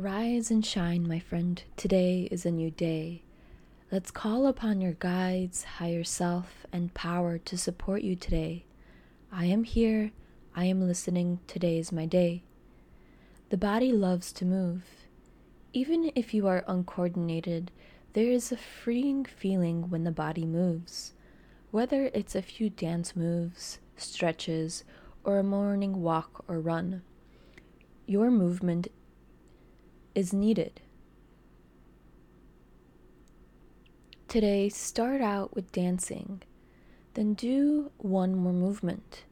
Rise and shine, my friend. Today is a new day. Let's call upon your guides, higher self, and power to support you today. I am here. I am listening. Today is my day. The body loves to move. Even if you are uncoordinated, there is a freeing feeling when the body moves. Whether it's a few dance moves, stretches, or a morning walk or run, your movement is needed. Today, start out with dancing, then do one more movement.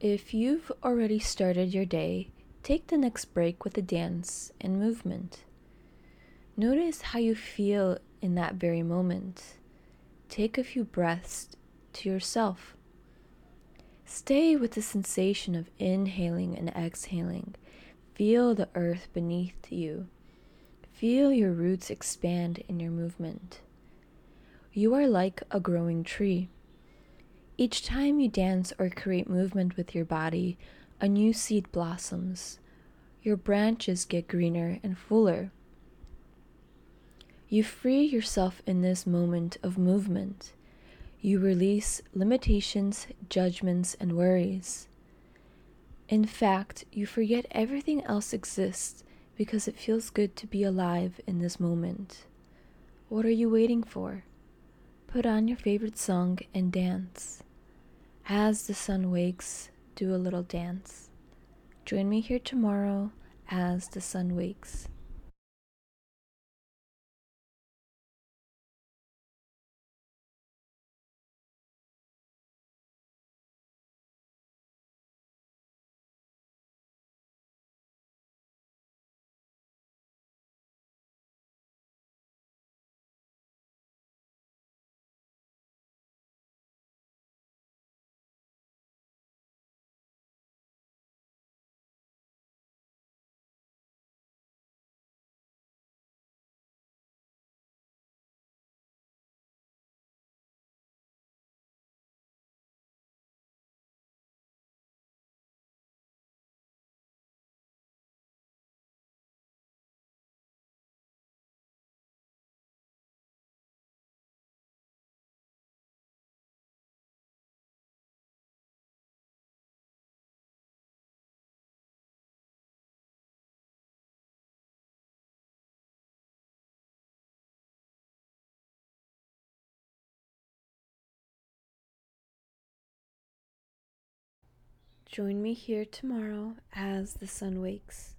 If you've already started your day, take the next break with a dance and movement. Notice how you feel in that very moment. Take a few breaths to yourself. Stay with the sensation of inhaling and exhaling Feel the earth beneath you. Feel your roots expand in your movement. You are like a growing tree. Each time you dance or create movement with your body, a new seed blossoms. Your branches get greener and fuller. You free yourself in this moment of movement. You release limitations, judgments, and worries. In fact, you forget everything else exists because it feels good to be alive in this moment. What are you waiting for? Put on your favorite song and dance. As the sun wakes, do a little dance. Join me here tomorrow as the sun wakes. Join me here tomorrow as the sun wakes.